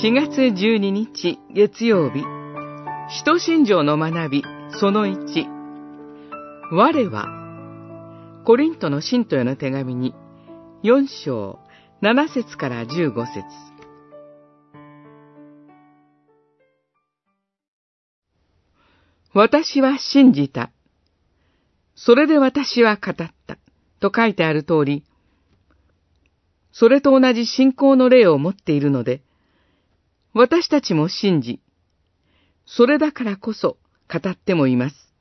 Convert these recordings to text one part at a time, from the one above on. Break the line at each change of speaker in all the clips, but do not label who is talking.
4月12日月曜日、使徒信条の学びその1、我は、コリントの信徒への手紙に4章7節から15節私は信じた。それで私は語った。と書いてある通り、それと同じ信仰の霊を持っているので、私たちも信じ、それだからこそ語ってもいます。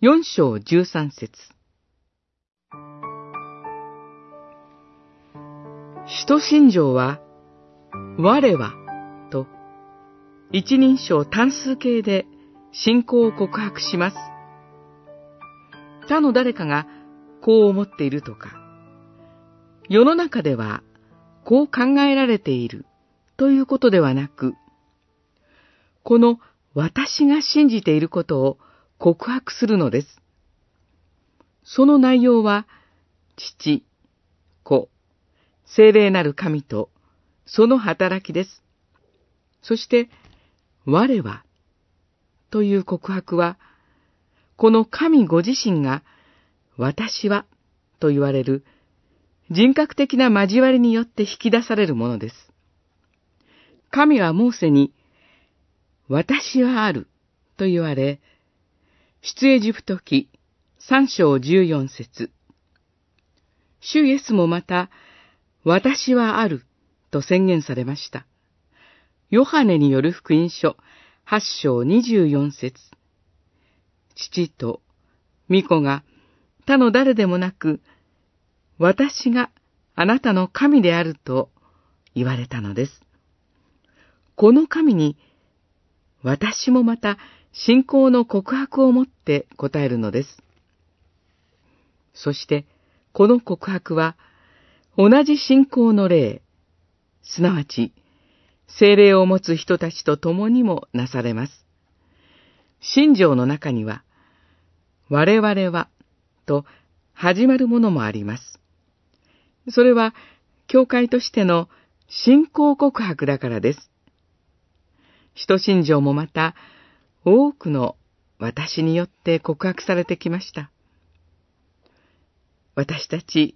四章十三節使徒信条は、我は、と、一人称単数形で信仰を告白します。他の誰かがこう思っているとか、世の中ではこう考えられているということではなく、この私が信じていることを告白するのです。その内容は、父、子、精霊なる神と、その働きです。そして、我は、という告白は、この神ご自身が、私は、と言われる、人格的な交わりによって引き出されるものです。神はモーセに、私はある、と言われ、出エジプト記三章十四節主イエスもまた、私はある、と宣言されました。ヨハネによる福音書八章二十四節父と御子が他の誰でもなく、私があなたの神であると言われたのです。この神に、私もまた信仰の告白を持って答えるのです。そして、この告白は、同じ信仰の霊、すなわち、精霊を持つ人たちと共にもなされます。信条の中には、我々は、と始まるものもあります。それは、教会としての信仰告白だからです。使徒信条もまた、多くの私によって告白されてきました。私たち、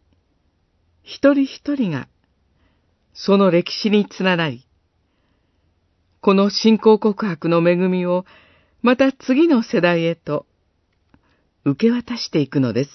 一人一人が、その歴史につながり、この信仰告白の恵みを、また次の世代へと、受け渡していくのです。